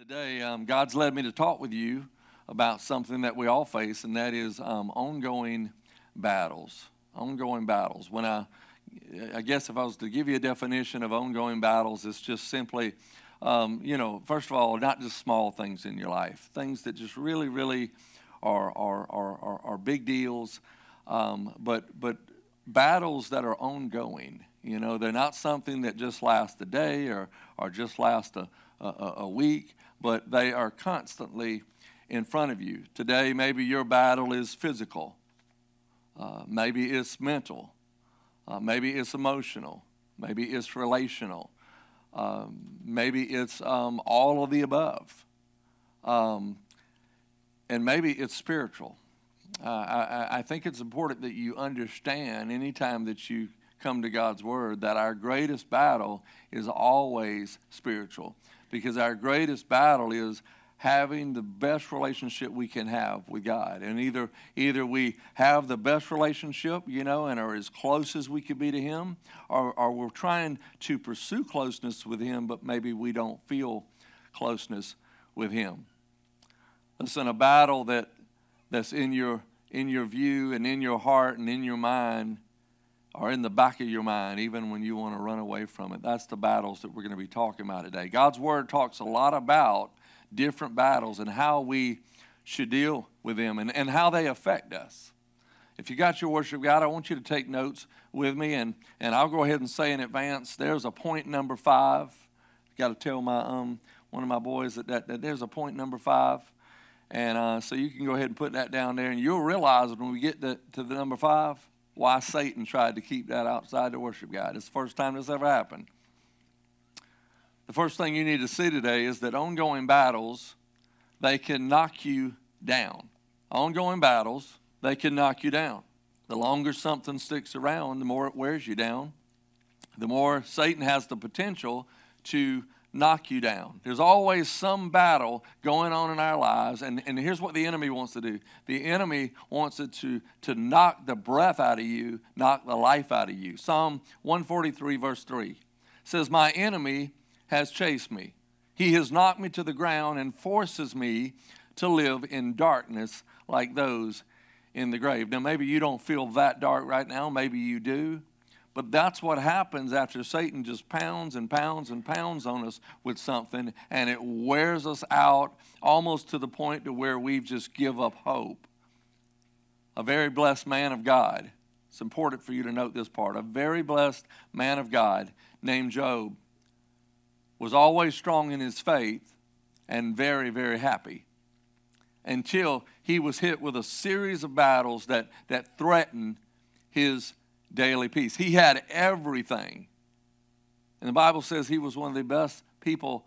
Today, um, God's led me to talk with you about something that we all face, and that is um, ongoing battles. Ongoing battles. When I, I guess if I was to give you a definition of ongoing battles, it's just simply, um, you know, first of all, not just small things in your life, things that just really, really are are are are, are big deals, um, but but battles that are ongoing. You know, they're not something that just lasts a day or or just last a a, a week but they are constantly in front of you. Today, maybe your battle is physical, uh, maybe it's mental, uh, maybe it's emotional, maybe it's relational, um, maybe it's um, all of the above, um, and maybe it's spiritual. Uh, I, I think it's important that you understand anytime that you come to God's Word that our greatest battle is always spiritual because our greatest battle is having the best relationship we can have with God. And either either we have the best relationship, you know, and are as close as we could be to him, or, or we're trying to pursue closeness with him, but maybe we don't feel closeness with him. Listen, a battle that that's in your in your view and in your heart and in your mind or in the back of your mind, even when you want to run away from it. That's the battles that we're going to be talking about today. God's Word talks a lot about different battles and how we should deal with them and, and how they affect us. If you got your worship guide, I want you to take notes with me, and, and I'll go ahead and say in advance there's a point number five. Got to tell my um, one of my boys that, that, that there's a point number five. And uh, so you can go ahead and put that down there, and you'll realize when we get to, to the number five, why Satan tried to keep that outside the worship guide. It's the first time this ever happened. The first thing you need to see today is that ongoing battles, they can knock you down. Ongoing battles, they can knock you down. The longer something sticks around, the more it wears you down. The more Satan has the potential to knock you down. There's always some battle going on in our lives, and, and here's what the enemy wants to do the enemy wants it to, to knock the breath out of you, knock the life out of you. Psalm 143, verse 3 says, My enemy has chased me. He has knocked me to the ground and forces me to live in darkness like those in the grave. Now, maybe you don't feel that dark right now, maybe you do. But that's what happens after Satan just pounds and pounds and pounds on us with something and it wears us out almost to the point to where we just give up hope. A very blessed man of God. It's important for you to note this part. A very blessed man of God named Job was always strong in his faith and very, very happy until he was hit with a series of battles that, that threatened his daily peace. He had everything. And the Bible says he was one of the best people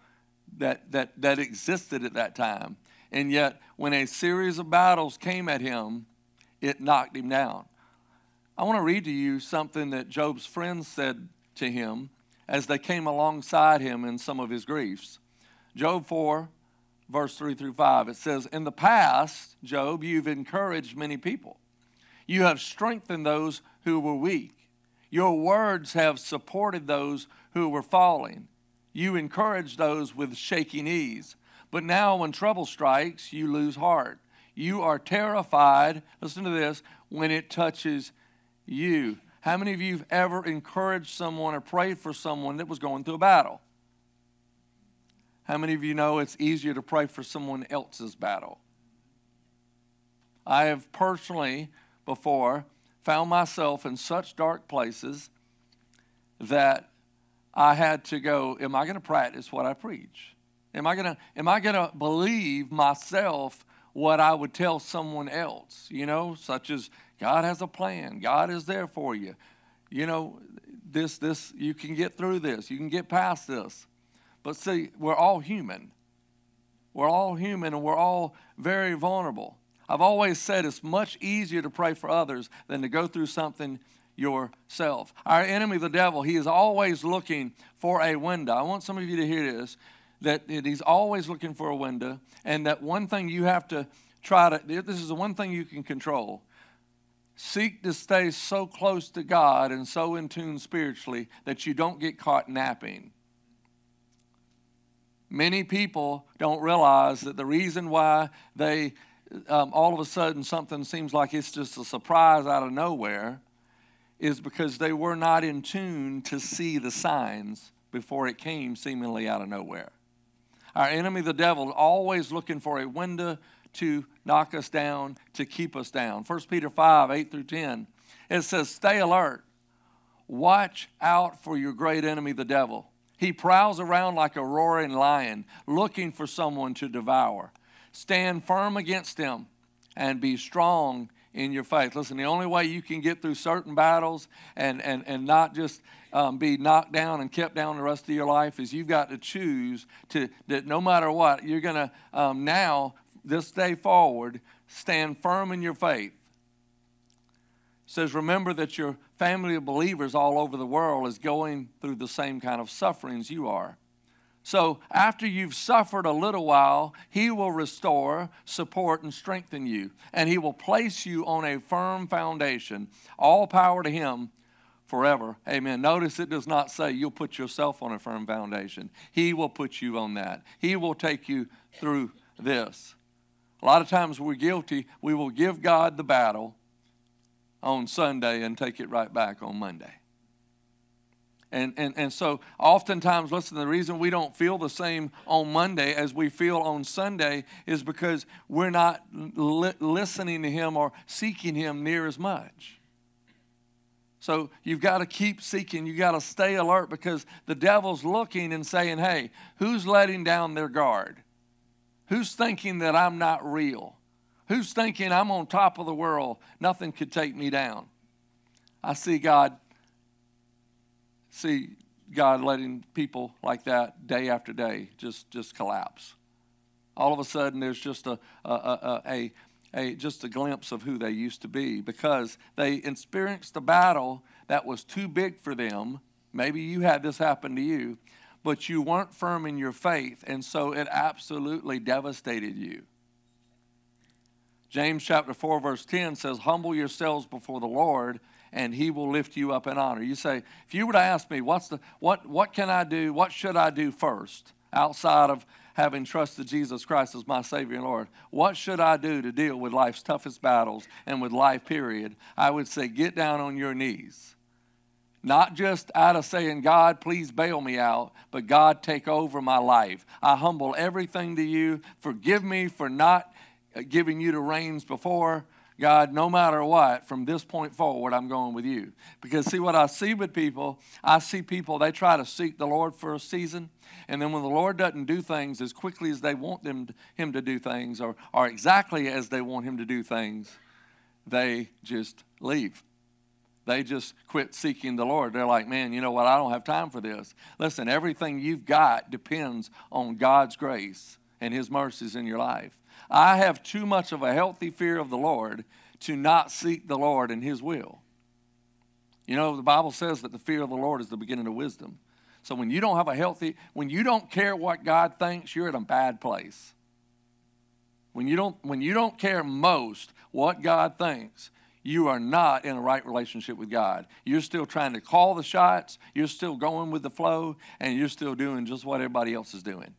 that, that, that existed at that time. And yet, when a series of battles came at him, it knocked him down. I want to read to you something that Job's friends said to him as they came alongside him in some of his griefs. Job 4, verse 3 through 5, it says, In the past, Job, you've encouraged many people. You have strengthened those who were weak. Your words have supported those who were falling. You encourage those with shaky knees. But now, when trouble strikes, you lose heart. You are terrified, listen to this, when it touches you. How many of you have ever encouraged someone or prayed for someone that was going through a battle? How many of you know it's easier to pray for someone else's battle? I have personally before found myself in such dark places that I had to go, Am I going to practice what I preach? Am I going to am I going to believe myself what I would tell someone else? You know, such as God has a plan. God is there for you. You know, this this you can get through this. You can get past this. But see, we're all human. We're all human and we're all very vulnerable. I've always said it's much easier to pray for others than to go through something yourself. Our enemy, the devil, he is always looking for a window. I want some of you to hear this that he's always looking for a window, and that one thing you have to try to, this is the one thing you can control. Seek to stay so close to God and so in tune spiritually that you don't get caught napping. many people don't realize that the reason why they um, all of a sudden something seems like it's just a surprise out of nowhere is because they were not in tune to see the signs before it came seemingly out of nowhere. Our enemy, the devil, always looking for a window to knock us down, to keep us down. 1 Peter 5 8 through 10. It says, Stay alert. Watch out for your great enemy, the devil. He prowls around like a roaring lion, looking for someone to devour. Stand firm against them and be strong in your faith. Listen, the only way you can get through certain battles and, and, and not just um, be knocked down and kept down the rest of your life is you've got to choose to that no matter what, you're going to um, now, this day forward, stand firm in your faith. It says, remember that your family of believers all over the world is going through the same kind of sufferings you are. So, after you've suffered a little while, He will restore, support, and strengthen you. And He will place you on a firm foundation. All power to Him forever. Amen. Notice it does not say you'll put yourself on a firm foundation, He will put you on that. He will take you through this. A lot of times we're guilty. We will give God the battle on Sunday and take it right back on Monday. And, and, and so, oftentimes, listen, the reason we don't feel the same on Monday as we feel on Sunday is because we're not li- listening to Him or seeking Him near as much. So, you've got to keep seeking. You've got to stay alert because the devil's looking and saying, hey, who's letting down their guard? Who's thinking that I'm not real? Who's thinking I'm on top of the world? Nothing could take me down. I see God see God letting people like that day after day just, just collapse. All of a sudden, there's just a, a, a, a, a just a glimpse of who they used to be because they experienced a battle that was too big for them. Maybe you had this happen to you, but you weren't firm in your faith, and so it absolutely devastated you. James chapter 4, verse 10 says, Humble yourselves before the Lord, and he will lift you up in honor. You say, if you were to ask me, what's the, what, what can I do? What should I do first outside of having trusted Jesus Christ as my Savior and Lord? What should I do to deal with life's toughest battles and with life, period? I would say, get down on your knees. Not just out of saying, God, please bail me out, but God, take over my life. I humble everything to you. Forgive me for not giving you the reins before. God, no matter what, from this point forward, I'm going with you. Because, see, what I see with people, I see people, they try to seek the Lord for a season. And then when the Lord doesn't do things as quickly as they want them Him to do things or, or exactly as they want Him to do things, they just leave. They just quit seeking the Lord. They're like, man, you know what? I don't have time for this. Listen, everything you've got depends on God's grace and His mercies in your life. I have too much of a healthy fear of the Lord to not seek the Lord and His will. You know, the Bible says that the fear of the Lord is the beginning of wisdom. So when you don't have a healthy, when you don't care what God thinks, you're in a bad place. When you don't, when you don't care most what God thinks, you are not in a right relationship with God. You're still trying to call the shots, you're still going with the flow, and you're still doing just what everybody else is doing.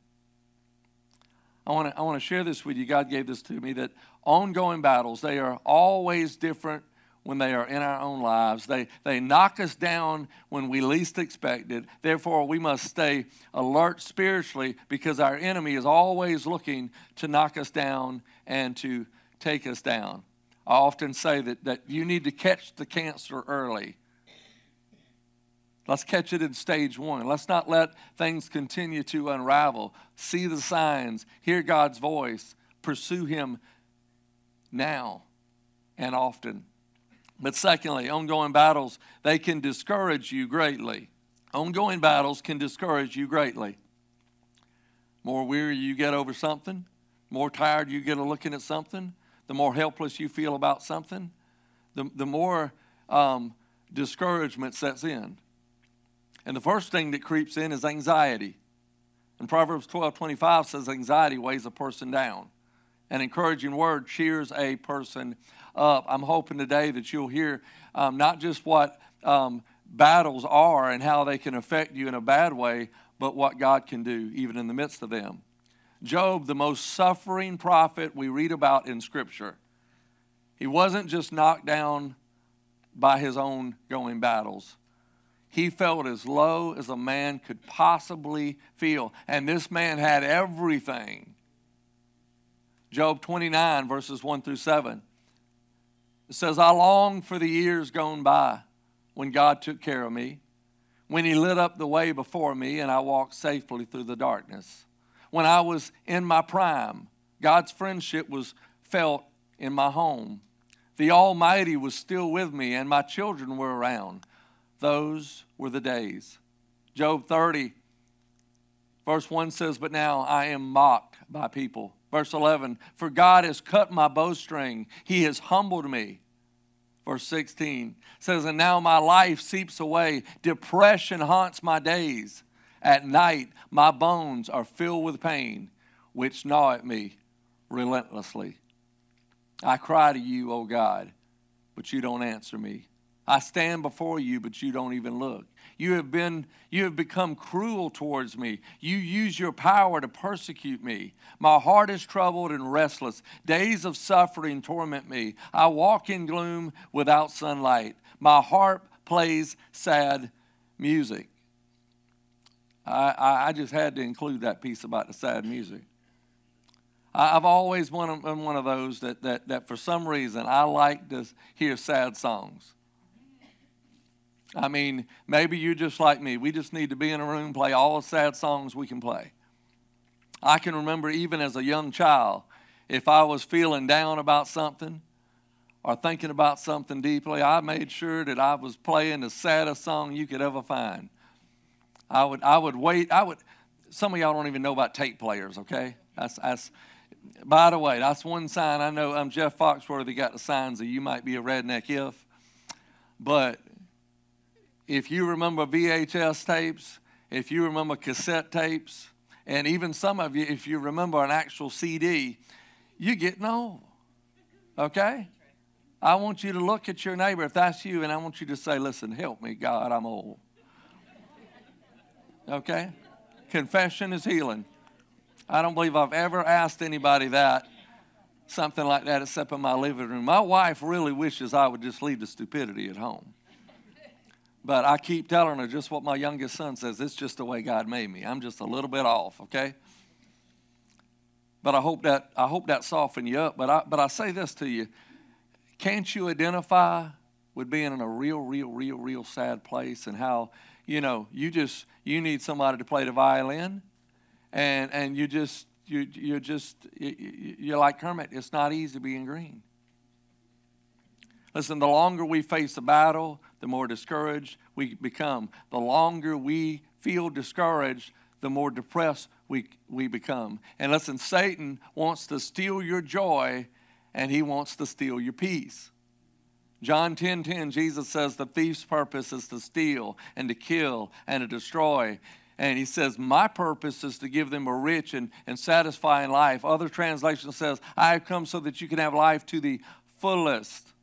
I want to I want to share this with you. God gave this to me that ongoing battles, they are always different when they are in our own lives. They, they knock us down when we least expect it. Therefore, we must stay alert spiritually because our enemy is always looking to knock us down and to take us down. I often say that, that you need to catch the cancer early. Let's catch it in stage one. Let's not let things continue to unravel. See the signs, hear God's voice, pursue Him now and often. But secondly, ongoing battles, they can discourage you greatly. Ongoing battles can discourage you greatly. More weary you get over something, more tired you get of looking at something, the more helpless you feel about something, the, the more um, discouragement sets in. And the first thing that creeps in is anxiety. And Proverbs 12 25 says, Anxiety weighs a person down. An encouraging word cheers a person up. I'm hoping today that you'll hear um, not just what um, battles are and how they can affect you in a bad way, but what God can do even in the midst of them. Job, the most suffering prophet we read about in Scripture, he wasn't just knocked down by his own going battles. He felt as low as a man could possibly feel. And this man had everything. Job 29, verses 1 through 7. It says, I long for the years gone by when God took care of me, when He lit up the way before me and I walked safely through the darkness. When I was in my prime, God's friendship was felt in my home. The Almighty was still with me and my children were around. Those were the days. Job 30, verse 1 says, But now I am mocked by people. Verse 11, For God has cut my bowstring, He has humbled me verse 16 says, And now my life seeps away, depression haunts my days. At night, my bones are filled with pain, which gnaw at me relentlessly. I cry to you, O God, but you don't answer me. I stand before you, but you don't even look. You have been you have become cruel towards me. You use your power to persecute me. My heart is troubled and restless. Days of suffering torment me. I walk in gloom without sunlight. My harp plays sad music. I, I, I just had to include that piece about the sad music. I, I've always been one of those that, that, that for some reason I like to hear sad songs. I mean, maybe you're just like me. We just need to be in a room, play all the sad songs we can play. I can remember even as a young child, if I was feeling down about something or thinking about something deeply, I made sure that I was playing the saddest song you could ever find. I would, I would wait. I would. Some of y'all don't even know about tape players. Okay, that's, that's. By the way, that's one sign I know. I'm Jeff Foxworthy. Got the signs that you might be a redneck if, but if you remember VHS tapes, if you remember cassette tapes, and even some of you, if you remember an actual CD, you're getting old. Okay? I want you to look at your neighbor, if that's you, and I want you to say, Listen, help me, God, I'm old. Okay? Confession is healing. I don't believe I've ever asked anybody that, something like that, except in my living room. My wife really wishes I would just leave the stupidity at home. But I keep telling her just what my youngest son says. It's just the way God made me. I'm just a little bit off, okay? But I hope that I hope that softened you up. But I but I say this to you. Can't you identify with being in a real, real, real, real sad place and how, you know, you just you need somebody to play the violin and and you just you you're just you're like Kermit, it's not easy being green. Listen, the longer we face a battle, the more discouraged we become. The longer we feel discouraged, the more depressed we, we become. And listen, Satan wants to steal your joy and he wants to steal your peace. John 10 10, Jesus says, The thief's purpose is to steal and to kill and to destroy. And he says, My purpose is to give them a rich and, and satisfying life. Other translation says, I have come so that you can have life to the fullest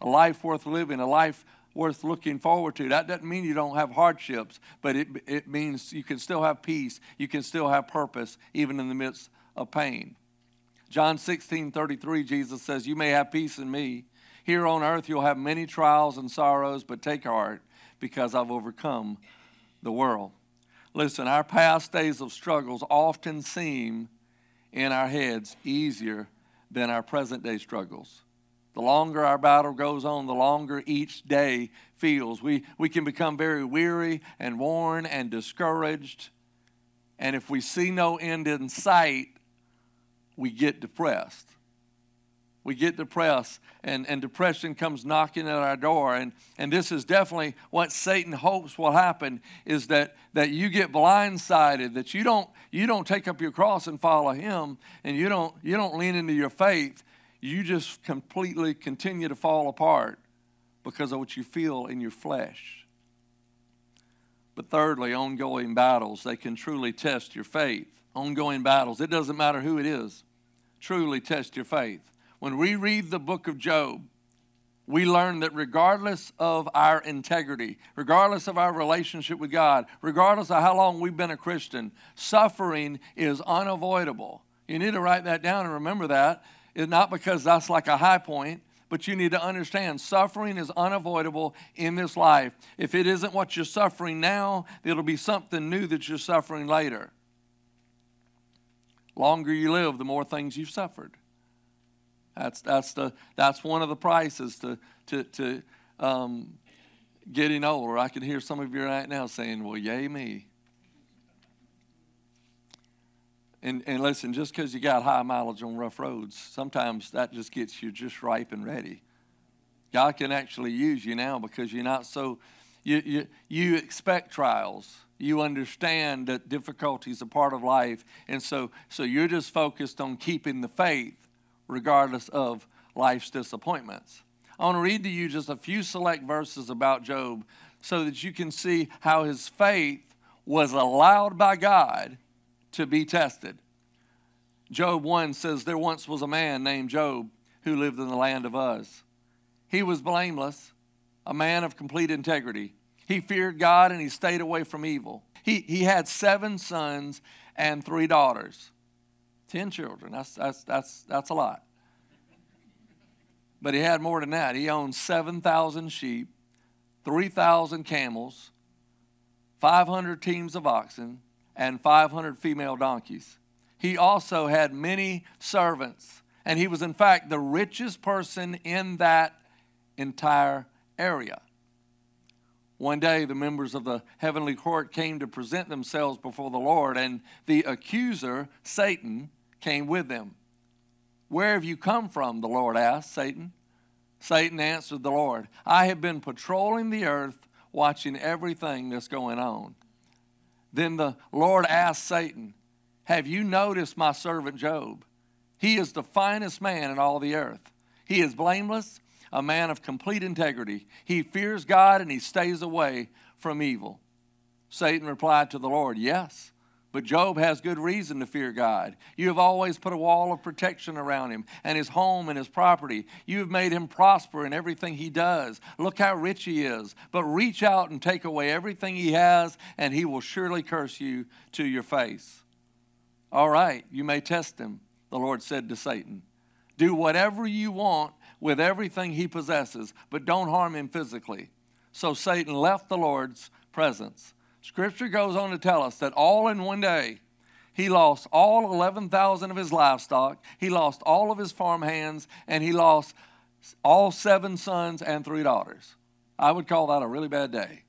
a life worth living, a life worth looking forward to. That doesn't mean you don't have hardships, but it, it means you can still have peace. You can still have purpose, even in the midst of pain. John 16 33, Jesus says, You may have peace in me. Here on earth you'll have many trials and sorrows, but take heart because I've overcome the world. Listen, our past days of struggles often seem in our heads easier than our present day struggles. The longer our battle goes on, the longer each day feels. We, we can become very weary and worn and discouraged. And if we see no end in sight, we get depressed. We get depressed, and, and depression comes knocking at our door. And, and this is definitely what Satan hopes will happen is that, that you get blindsided, that you don't, you don't take up your cross and follow him, and you don't, you don't lean into your faith you just completely continue to fall apart because of what you feel in your flesh. But thirdly, ongoing battles, they can truly test your faith. Ongoing battles, it doesn't matter who it is, truly test your faith. When we read the book of Job, we learn that regardless of our integrity, regardless of our relationship with God, regardless of how long we've been a Christian, suffering is unavoidable. You need to write that down and remember that. It's not because that's like a high point, but you need to understand suffering is unavoidable in this life. If it isn't what you're suffering now, it'll be something new that you're suffering later. Longer you live, the more things you've suffered. That's, that's, the, that's one of the prices to, to, to um, getting older. I can hear some of you right now saying, Well, yay me. And, and listen, just because you got high mileage on rough roads, sometimes that just gets you just ripe and ready. God can actually use you now because you're not so, you, you, you expect trials. You understand that difficulties are part of life. And so, so you're just focused on keeping the faith regardless of life's disappointments. I want to read to you just a few select verses about Job so that you can see how his faith was allowed by God to be tested. Job 1 says, There once was a man named Job who lived in the land of Uz. He was blameless, a man of complete integrity. He feared God and he stayed away from evil. He, he had seven sons and three daughters. Ten children. That's, that's, that's, that's a lot. But he had more than that. He owned 7,000 sheep, 3,000 camels, 500 teams of oxen, and 500 female donkeys. He also had many servants, and he was, in fact, the richest person in that entire area. One day, the members of the heavenly court came to present themselves before the Lord, and the accuser, Satan, came with them. Where have you come from? The Lord asked Satan. Satan answered the Lord, I have been patrolling the earth, watching everything that's going on. Then the Lord asked Satan, Have you noticed my servant Job? He is the finest man in all the earth. He is blameless, a man of complete integrity. He fears God and he stays away from evil. Satan replied to the Lord, Yes. But Job has good reason to fear God. You have always put a wall of protection around him and his home and his property. You have made him prosper in everything he does. Look how rich he is. But reach out and take away everything he has, and he will surely curse you to your face. All right, you may test him, the Lord said to Satan. Do whatever you want with everything he possesses, but don't harm him physically. So Satan left the Lord's presence. Scripture goes on to tell us that all in one day, he lost all 11,000 of his livestock, he lost all of his farm hands, and he lost all seven sons and three daughters. I would call that a really bad day.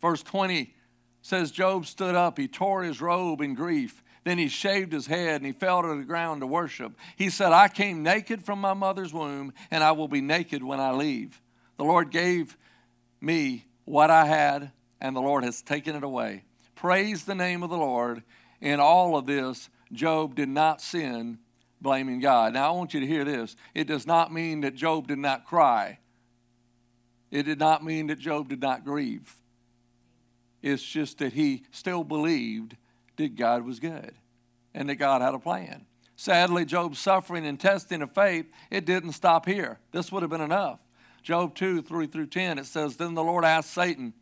Verse 20 says Job stood up, he tore his robe in grief. Then he shaved his head and he fell to the ground to worship. He said, I came naked from my mother's womb, and I will be naked when I leave. The Lord gave me what I had and the Lord has taken it away. Praise the name of the Lord. In all of this, Job did not sin, blaming God. Now, I want you to hear this. It does not mean that Job did not cry, it did not mean that Job did not grieve. It's just that he still believed that God was good and that God had a plan. Sadly, Job's suffering and testing of faith, it didn't stop here. This would have been enough. Job 2, 3 through 10, it says, Then the Lord asked Satan,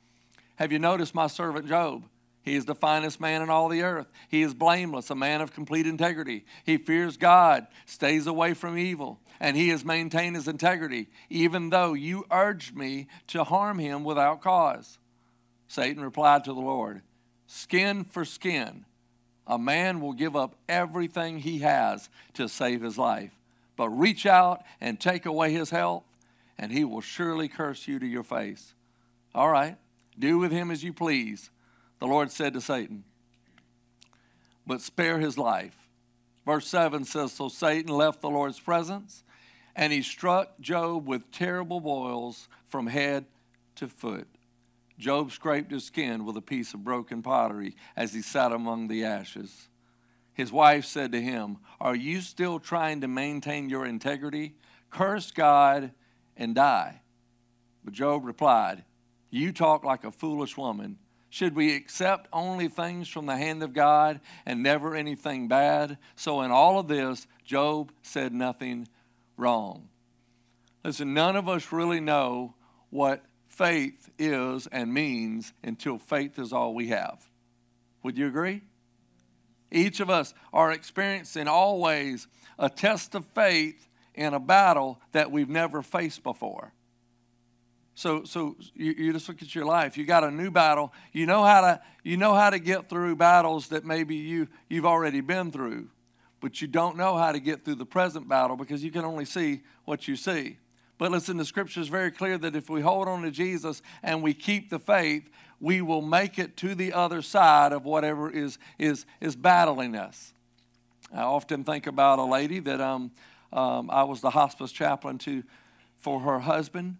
have you noticed my servant Job? He is the finest man in all the earth. He is blameless, a man of complete integrity. He fears God, stays away from evil, and he has maintained his integrity, even though you urged me to harm him without cause. Satan replied to the Lord, Skin for skin. A man will give up everything he has to save his life. But reach out and take away his health, and he will surely curse you to your face. All right. Do with him as you please, the Lord said to Satan, but spare his life. Verse 7 says So Satan left the Lord's presence, and he struck Job with terrible boils from head to foot. Job scraped his skin with a piece of broken pottery as he sat among the ashes. His wife said to him, Are you still trying to maintain your integrity? Curse God and die. But Job replied, you talk like a foolish woman. Should we accept only things from the hand of God and never anything bad? So, in all of this, Job said nothing wrong. Listen, none of us really know what faith is and means until faith is all we have. Would you agree? Each of us are experiencing always a test of faith in a battle that we've never faced before. So, so you, you, just look at your life. You got a new battle. You know how to you know how to get through battles that maybe you you've already been through, but you don't know how to get through the present battle because you can only see what you see. But listen, the scripture is very clear that if we hold on to Jesus and we keep the faith, we will make it to the other side of whatever is, is, is battling us. I often think about a lady that um, um, I was the hospice chaplain to for her husband.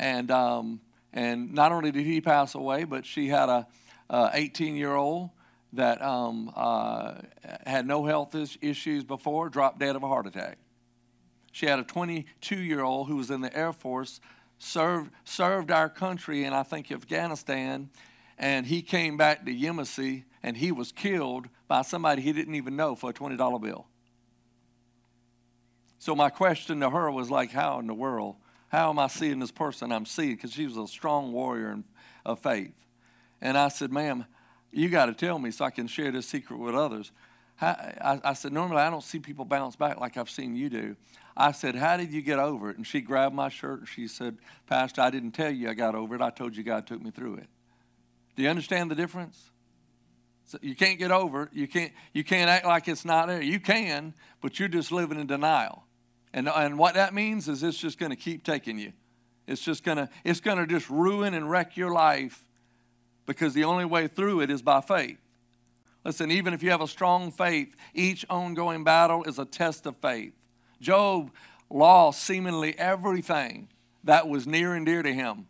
And, um, and not only did he pass away, but she had a 18 year old that um, uh, had no health issues before, dropped dead of a heart attack. She had a 22 year old who was in the Air Force, served, served our country in, I think, Afghanistan, and he came back to Yemassee and he was killed by somebody he didn't even know for a $20 bill. So my question to her was like, how in the world, how am I seeing this person I'm seeing? Because she was a strong warrior of faith. And I said, ma'am, you got to tell me so I can share this secret with others. I, I said, normally I don't see people bounce back like I've seen you do. I said, How did you get over it? And she grabbed my shirt and she said, Pastor, I didn't tell you I got over it. I told you God took me through it. Do you understand the difference? So you can't get over it. You can't, you can't act like it's not there. You can, but you're just living in denial. And, and what that means is it's just going to keep taking you. It's just going to, it's going to just ruin and wreck your life because the only way through it is by faith. Listen, even if you have a strong faith, each ongoing battle is a test of faith. Job lost seemingly everything that was near and dear to him,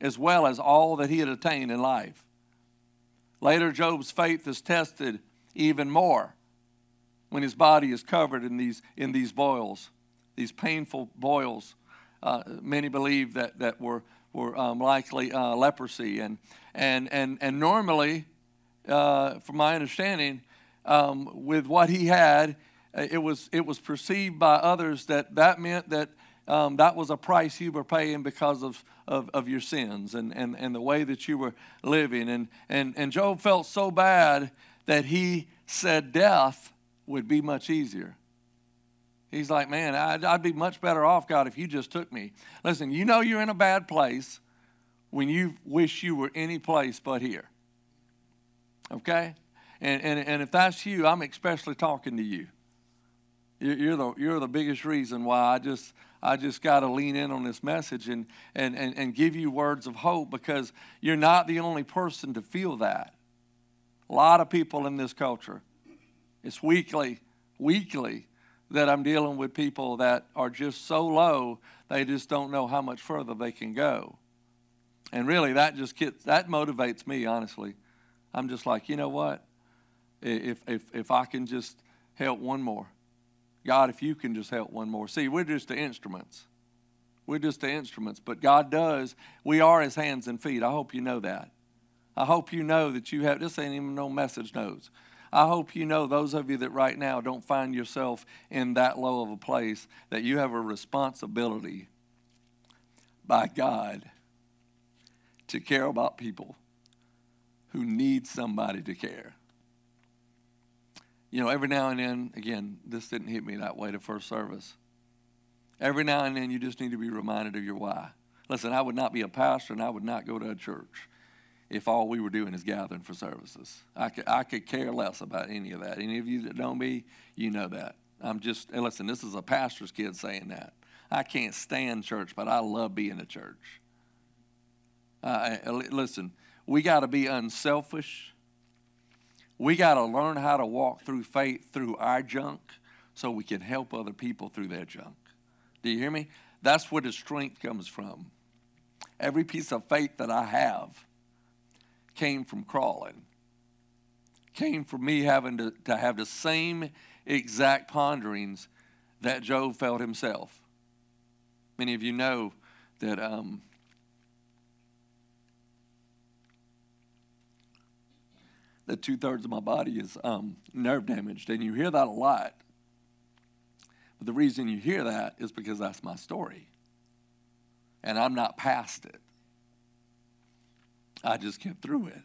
as well as all that he had attained in life. Later, Job's faith is tested even more when his body is covered in these, in these boils, these painful boils. Uh, many believe that, that were, were um, likely uh, leprosy. And, and, and, and normally, uh, from my understanding, um, with what he had, uh, it was, it was perceived by others that that meant that um, that was a price you were paying because of, of, of, your sins and, and, and the way that you were living. And, and, and Job felt so bad that he said death would be much easier. He's like, man, I'd, I'd be much better off, God, if you just took me. Listen, you know you're in a bad place when you wish you were any place but here. Okay? And, and, and if that's you, I'm especially talking to you. You're the, you're the biggest reason why I just, I just got to lean in on this message and, and, and, and give you words of hope because you're not the only person to feel that. A lot of people in this culture, it's weekly, weekly that I'm dealing with people that are just so low they just don't know how much further they can go. And really, that just gets, that motivates me, honestly. I'm just like, you know what? If, if, if I can just help one more, God, if you can just help one more. See, we're just the instruments. We're just the instruments, but God does. We are His hands and feet. I hope you know that. I hope you know that you have, this ain't even no message notes. I hope you know, those of you that right now don't find yourself in that low of a place, that you have a responsibility by God to care about people who need somebody to care you know, every now and then, again, this didn't hit me that way to first service. Every now and then, you just need to be reminded of your why. Listen, I would not be a pastor and I would not go to a church if all we were doing is gathering for services. I could, I could care less about any of that. Any of you that know me, you know that. I'm just, listen, this is a pastor's kid saying that. I can't stand church, but I love being a church. Uh, listen, we got to be unselfish we got to learn how to walk through faith through our junk so we can help other people through their junk. Do you hear me? That's where the strength comes from. Every piece of faith that I have came from crawling, came from me having to, to have the same exact ponderings that Job felt himself. Many of you know that um, that two thirds of my body is um, nerve damaged, and you hear that a lot. But the reason you hear that is because that's my story. and I'm not past it. I just kept through it.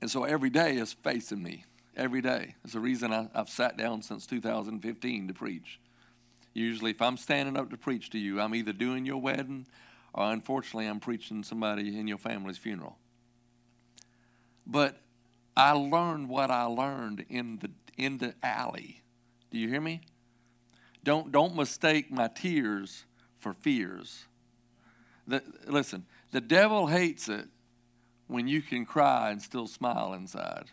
And so every day is facing me. Every day. It's the reason I, have sat down since 2015 to preach. Usually, if I'm standing up to preach to you, I'm either doing your wedding or unfortunately, I'm preaching somebody in your family's funeral. But I learned what I learned in the, in the alley. Do you hear me? Don't, don't mistake my tears for fears. The, listen, the devil hates it when you can cry and still smile inside.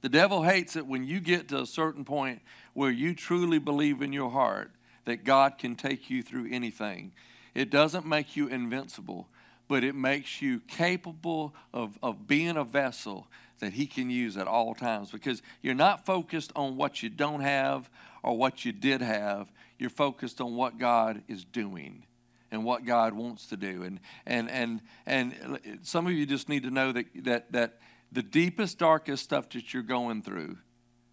The devil hates it when you get to a certain point where you truly believe in your heart that God can take you through anything. It doesn't make you invincible, but it makes you capable of, of being a vessel that He can use at all times because you're not focused on what you don't have or what you did have. You're focused on what God is doing and what God wants to do. And, and, and, and some of you just need to know that, that, that the deepest, darkest stuff that you're going through,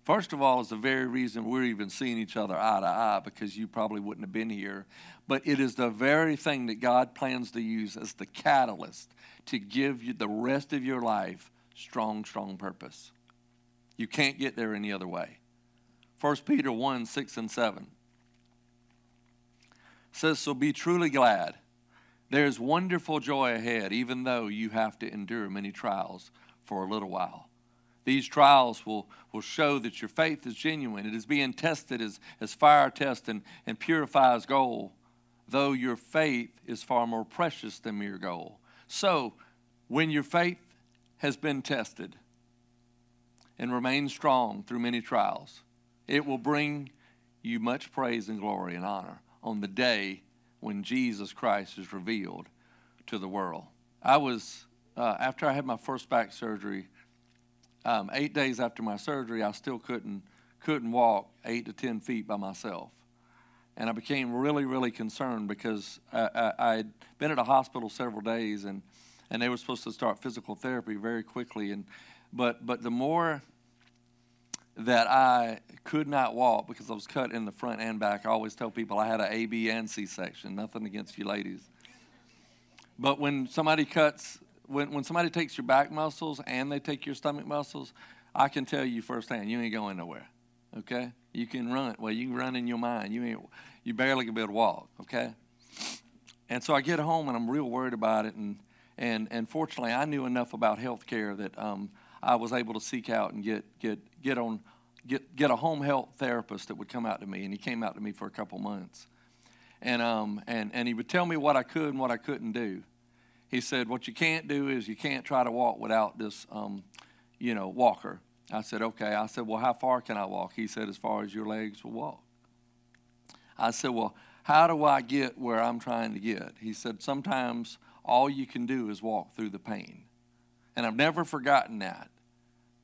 first of all, is the very reason we're even seeing each other eye to eye because you probably wouldn't have been here. But it is the very thing that God plans to use as the catalyst to give you the rest of your life strong, strong purpose. You can't get there any other way. 1 Peter 1 6 and 7 says, So be truly glad. There's wonderful joy ahead, even though you have to endure many trials for a little while. These trials will, will show that your faith is genuine. It is being tested as, as fire tests and, and purifies gold, though your faith is far more precious than mere gold. So, when your faith has been tested and remains strong through many trials, it will bring you much praise and glory and honor on the day when Jesus Christ is revealed to the world. I was, uh, after I had my first back surgery, um, eight days after my surgery, I still couldn't, couldn't walk eight to 10 feet by myself. And I became really, really concerned because I, I, had been at a hospital several days and, and they were supposed to start physical therapy very quickly. And, but, but the more that I could not walk because I was cut in the front and back. I always tell people I had an A, B, and C section. Nothing against you ladies. But when somebody cuts, when, when somebody takes your back muscles and they take your stomach muscles, I can tell you firsthand, you ain't going nowhere. Okay? You can run. Well, you can run in your mind. You ain't, you barely can be able to walk. Okay? And so I get home and I'm real worried about it. And, and, and fortunately, I knew enough about health care that um, I was able to seek out and get, get, get, on, get, get a home health therapist that would come out to me. And he came out to me for a couple months. And, um, and, and he would tell me what I could and what I couldn't do. He said, What you can't do is you can't try to walk without this, um, you know, walker. I said, Okay. I said, Well, how far can I walk? He said, As far as your legs will walk. I said, Well, how do I get where I'm trying to get? He said, Sometimes all you can do is walk through the pain. And I've never forgotten that.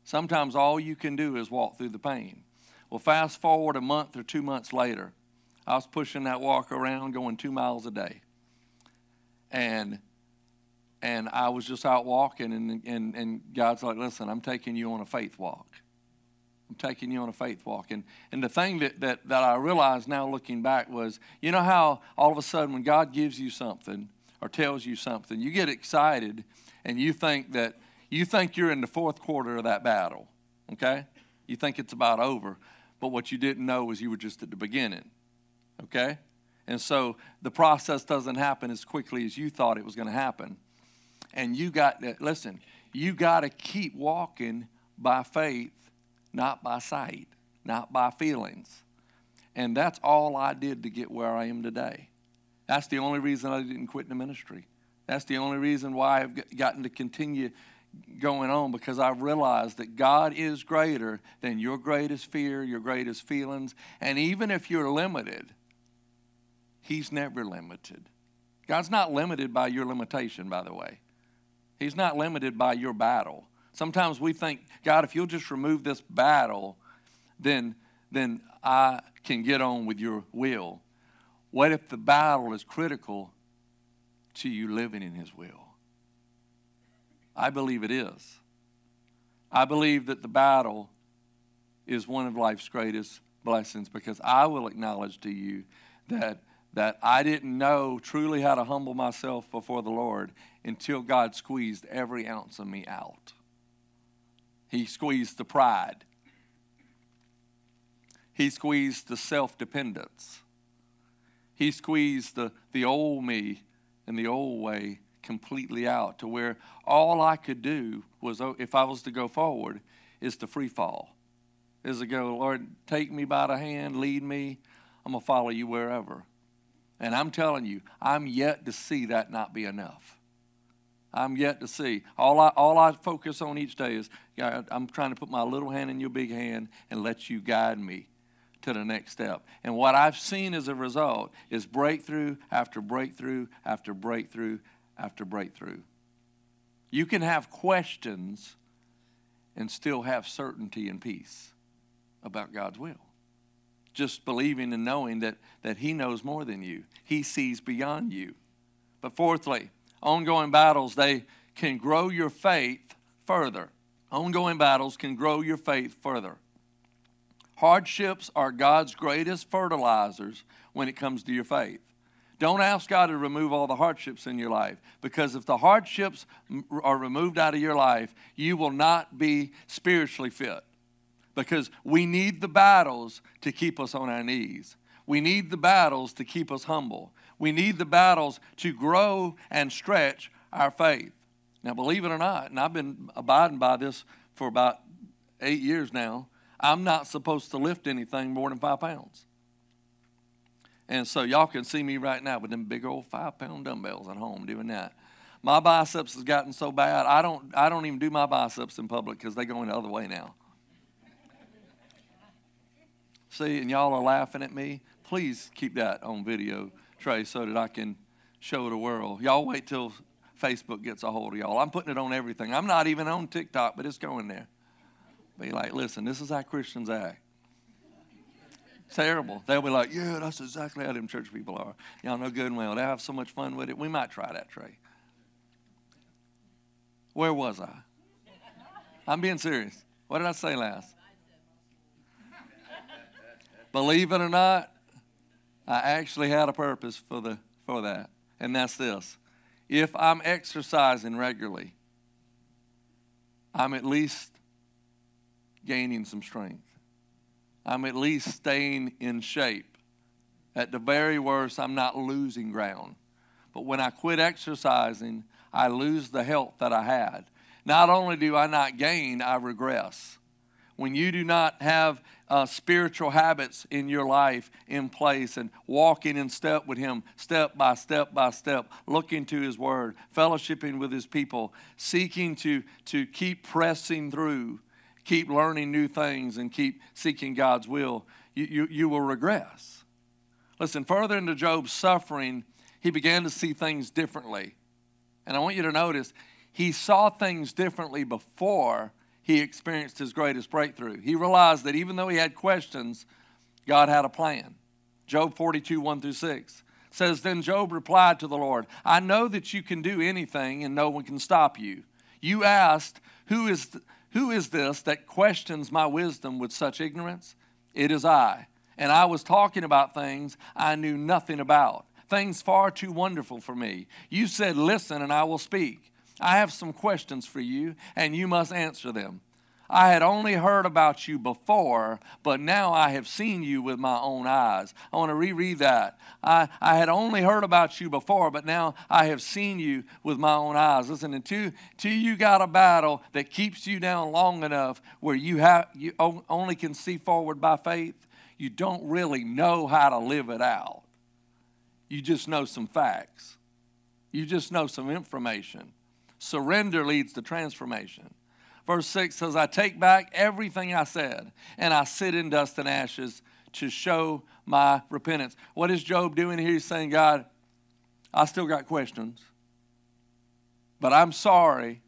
Sometimes all you can do is walk through the pain. Well, fast forward a month or two months later, I was pushing that walker around going two miles a day. And and I was just out walking, and, and, and God's like, listen, I'm taking you on a faith walk. I'm taking you on a faith walk. And, and the thing that, that, that I realized now looking back was, you know how all of a sudden when God gives you something or tells you something, you get excited and you think that you think you're in the fourth quarter of that battle, okay? You think it's about over, but what you didn't know is you were just at the beginning, okay? And so the process doesn't happen as quickly as you thought it was going to happen. And you got to, listen, you got to keep walking by faith, not by sight, not by feelings. And that's all I did to get where I am today. That's the only reason I didn't quit the ministry. That's the only reason why I've gotten to continue going on because I've realized that God is greater than your greatest fear, your greatest feelings. And even if you're limited, He's never limited. God's not limited by your limitation, by the way. He's not limited by your battle. Sometimes we think, God, if you'll just remove this battle, then, then I can get on with your will. What if the battle is critical to you living in His will? I believe it is. I believe that the battle is one of life's greatest blessings because I will acknowledge to you that that I didn't know truly how to humble myself before the Lord until God squeezed every ounce of me out. He squeezed the pride, He squeezed the self dependence, He squeezed the, the old me and the old way completely out to where all I could do was, oh, if I was to go forward, is to free fall. Is to go, Lord, take me by the hand, lead me. I'm going to follow you wherever. And I'm telling you, I'm yet to see that not be enough. I'm yet to see. All I, all I focus on each day is God, I'm trying to put my little hand in your big hand and let you guide me to the next step. And what I've seen as a result is breakthrough after breakthrough after breakthrough after breakthrough. You can have questions and still have certainty and peace about God's will just believing and knowing that, that He knows more than you, He sees beyond you. But fourthly, ongoing battles, they can grow your faith further. Ongoing battles can grow your faith further. Hardships are God's greatest fertilizers when it comes to your faith. Don't ask God to remove all the hardships in your life because if the hardships are removed out of your life, you will not be spiritually fit because we need the battles to keep us on our knees. We need the battles to keep us humble. We need the battles to grow and stretch our faith. Now, believe it or not, and I've been abiding by this for about eight years now, I'm not supposed to lift anything more than five pounds. And so y'all can see me right now with them big old five pound dumbbells at home doing that. My biceps has gotten so bad, I don't, I don't even do my biceps in public because they're going the other way now. See, and y'all are laughing at me. Please keep that on video, Trey, so that I can show the world. Y'all wait till Facebook gets a hold of y'all. I'm putting it on everything. I'm not even on TikTok, but it's going there. Be like, listen, this is how Christians act. Terrible. They'll be like, yeah, that's exactly how them church people are. Y'all know good and well. They have so much fun with it. We might try that, Trey. Where was I? I'm being serious. What did I say last? Believe it or not, I actually had a purpose for, the, for that, and that's this. If I'm exercising regularly, I'm at least gaining some strength. I'm at least staying in shape. At the very worst, I'm not losing ground. But when I quit exercising, I lose the health that I had. Not only do I not gain, I regress when you do not have uh, spiritual habits in your life in place and walking in step with Him, step by step by step, looking to His Word, fellowshipping with His people, seeking to, to keep pressing through, keep learning new things, and keep seeking God's will, you, you, you will regress. Listen, further into Job's suffering, he began to see things differently. And I want you to notice, he saw things differently before he experienced his greatest breakthrough. He realized that even though he had questions, God had a plan. Job 42, 1 through 6 says, Then Job replied to the Lord, I know that you can do anything and no one can stop you. You asked, Who is, who is this that questions my wisdom with such ignorance? It is I. And I was talking about things I knew nothing about, things far too wonderful for me. You said, Listen, and I will speak. I have some questions for you, and you must answer them. I had only heard about you before, but now I have seen you with my own eyes. I want to reread that. I, I had only heard about you before, but now I have seen you with my own eyes. Listen, until, until you got a battle that keeps you down long enough where you, have, you only can see forward by faith, you don't really know how to live it out. You just know some facts, you just know some information. Surrender leads to transformation. Verse 6 says, I take back everything I said, and I sit in dust and ashes to show my repentance. What is Job doing here? He's saying, God, I still got questions, but I'm sorry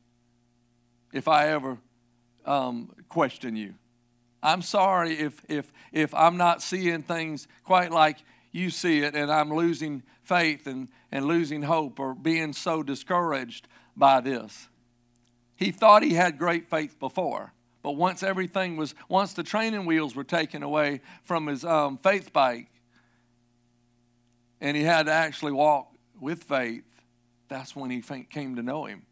if I ever um, question you. I'm sorry if, if, if I'm not seeing things quite like you see it and I'm losing faith and, and losing hope or being so discouraged by this. He thought he had great faith before, but once everything was, once the training wheels were taken away from his um, faith bike, and he had to actually walk with faith, that's when he came to know him.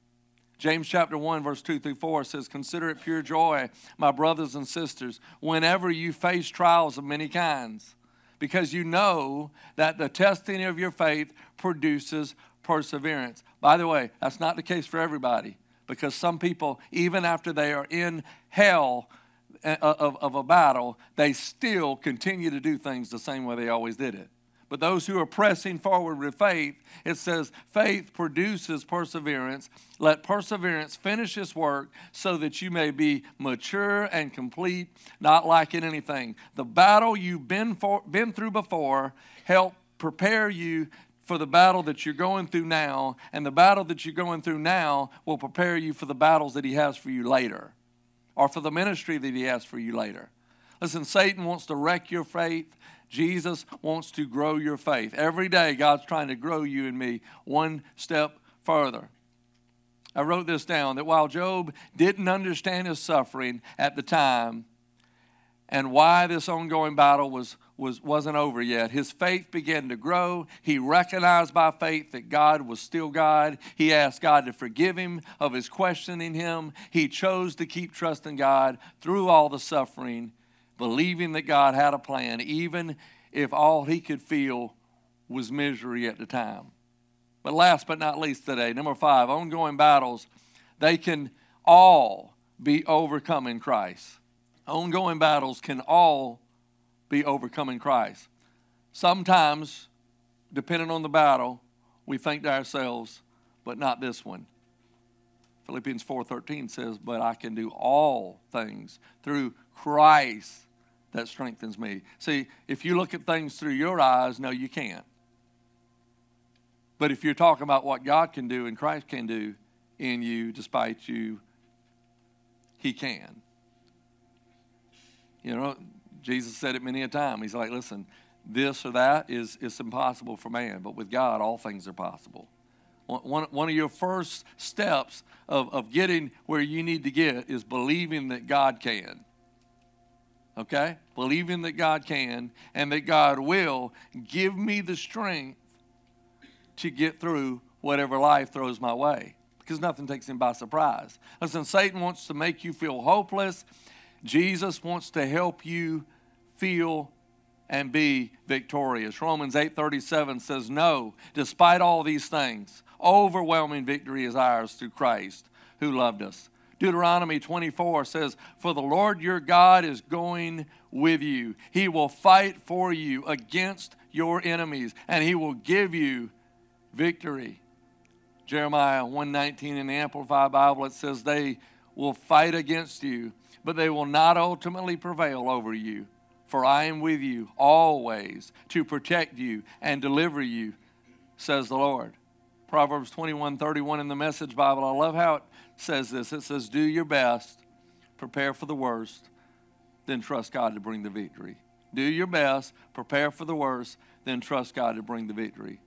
James chapter 1, verse 2 through 4 says, Consider it pure joy, my brothers and sisters, whenever you face trials of many kinds, because you know that the testing of your faith produces perseverance. By the way, that's not the case for everybody, because some people, even after they are in hell, uh, of, of a battle, they still continue to do things the same way they always did it. But those who are pressing forward with faith, it says, faith produces perseverance. Let perseverance finish its work so that you may be mature and complete, not lacking anything. The battle you've been, for, been through before help prepare you for the battle that you're going through now, and the battle that you're going through now will prepare you for the battles that He has for you later, or for the ministry that He has for you later. Listen, Satan wants to wreck your faith. Jesus wants to grow your faith. Every day, God's trying to grow you and me one step further. I wrote this down that while Job didn't understand his suffering at the time and why this ongoing battle was, was, wasn't over yet, his faith began to grow. He recognized by faith that God was still God. He asked God to forgive him of his questioning him. He chose to keep trusting God through all the suffering believing that God had a plan, even if all he could feel was misery at the time. But last but not least today, number five, ongoing battles, they can all be overcome in Christ. Ongoing battles can all be overcome in Christ. Sometimes, depending on the battle, we think to ourselves, but not this one. Philippians 4:13 says, "But I can do all things through Christ that strengthens me. See, if you look at things through your eyes, no, you can't. But if you're talking about what God can do and Christ can do in you, despite you, He can. You know, Jesus said it many a time. He's like, listen, this or that is, is impossible for man, but with God, all things are possible. One, one of your first steps of, of getting where you need to get is believing that God can okay? Believing that God can and that God will give me the strength to get through whatever life throws my way because nothing takes him by surprise. Listen, Satan wants to make you feel hopeless. Jesus wants to help you feel and be victorious. Romans 8:37 says, "No, despite all these things, overwhelming victory is ours through Christ who loved us." Deuteronomy 24 says, For the Lord your God is going with you. He will fight for you against your enemies, and he will give you victory. Jeremiah 119 in the Amplified Bible, it says, They will fight against you, but they will not ultimately prevail over you. For I am with you always to protect you and deliver you, says the Lord. Proverbs 21 31 in the Message Bible. I love how it says this it says, Do your best, prepare for the worst, then trust God to bring the victory. Do your best, prepare for the worst, then trust God to bring the victory.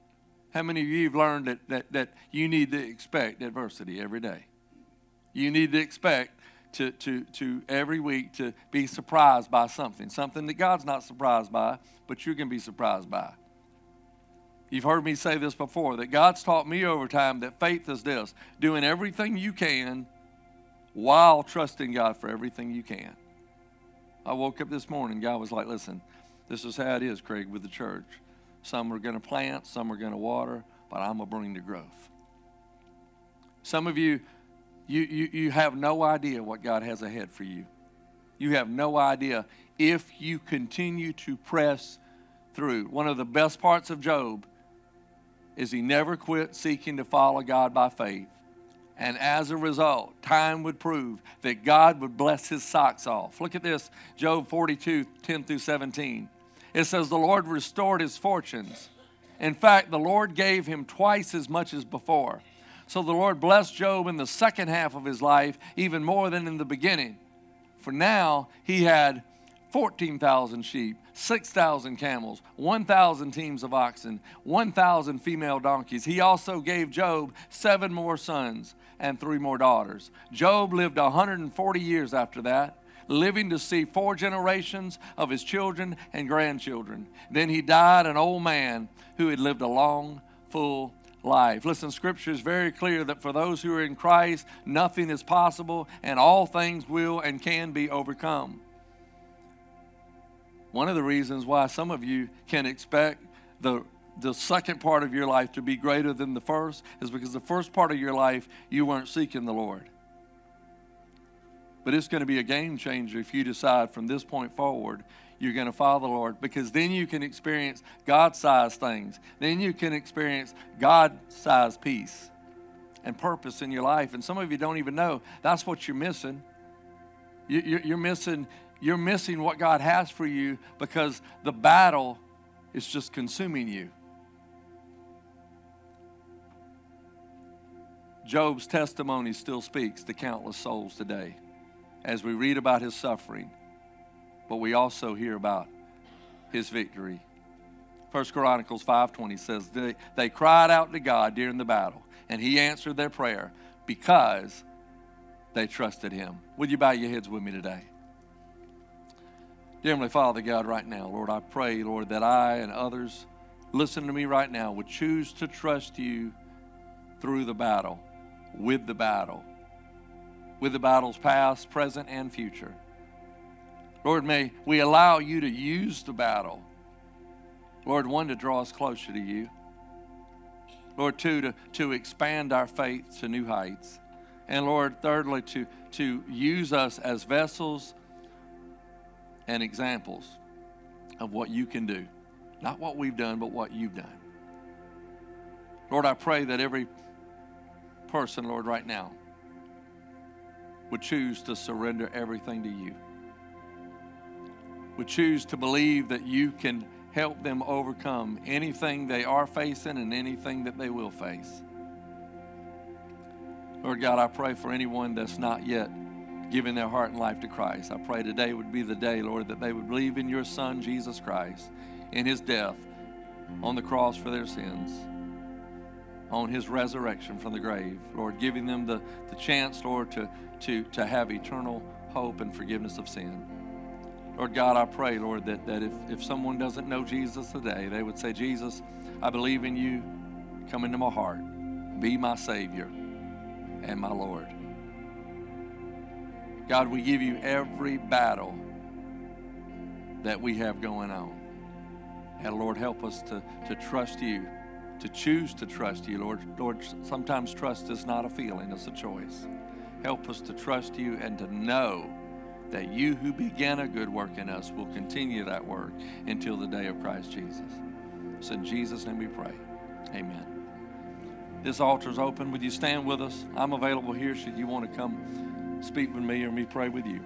How many of you have learned that, that, that you need to expect adversity every day? You need to expect to, to, to every week to be surprised by something, something that God's not surprised by, but going to be surprised by. You've heard me say this before that God's taught me over time that faith is this doing everything you can while trusting God for everything you can. I woke up this morning, God was like, listen, this is how it is, Craig, with the church. Some are going to plant, some are going to water, but I'm going to bring the growth. Some of you, you, you, you have no idea what God has ahead for you. You have no idea if you continue to press through. One of the best parts of Job is he never quit seeking to follow God by faith. And as a result, time would prove that God would bless his socks off. Look at this Job 42 10 through 17. It says, The Lord restored his fortunes. In fact, the Lord gave him twice as much as before. So the Lord blessed Job in the second half of his life even more than in the beginning. For now, he had 14,000 sheep, 6,000 camels, 1,000 teams of oxen, 1,000 female donkeys. He also gave Job seven more sons and three more daughters. Job lived 140 years after that. living to see four generations of his children and grandchildren. Then he died an old man who had lived a long, full life. Listen, scripture is very clear that for those who are in Christ, nothing is possible and all things will and can be overcome. One of the reasons why some of you can expect the the second part of your life to be greater than the first is because the first part of your life you weren't seeking the Lord. But it's going to be a game changer if you decide from this point forward you're going to follow the Lord because then you can experience God sized things. Then you can experience God sized peace and purpose in your life. And some of you don't even know that's what you're missing. You're missing, you're missing what God has for you because the battle is just consuming you. Job's testimony still speaks to countless souls today as we read about his suffering, but we also hear about his victory. First Chronicles 5:20 says they, they cried out to God during the battle, and he answered their prayer because they trusted him. Would you bow your heads with me today? Dear Heavenly Father God, right now, Lord, I pray, Lord, that I and others listen to me right now would choose to trust you through the battle, with the battle with the battles past, present, and future. Lord, may we allow you to use the battle. Lord, one, to draw us closer to you. Lord, two, to, to expand our faith to new heights. And Lord, thirdly, to, to use us as vessels and examples of what you can do. Not what we've done, but what you've done. Lord, I pray that every person, Lord, right now, would choose to surrender everything to you, would choose to believe that you can help them overcome anything they are facing and anything that they will face. Lord God, I pray for anyone that's not yet given their heart and life to Christ. I pray today would be the day, Lord, that they would believe in your Son, Jesus Christ, in his death on the cross for their sins on his resurrection from the grave. Lord, giving them the, the chance, Lord, to, to, to have eternal hope and forgiveness of sin. Lord God, I pray, Lord, that, that if, if someone doesn't know Jesus today, they would say, Jesus, I believe in you. Come into my heart. Be my Savior and my Lord. God, we give you every battle that we have going on. And Lord, help us to, to trust you to choose to trust you, Lord. Lord, sometimes trust is not a feeling, it's a choice. Help us to trust you and to know that you who began a good work in us will continue that work until the day of Christ Jesus. So in Jesus' name we pray. Amen. This altar is open. Would you stand with us? I'm available here should you want to come speak with me or me pray with you.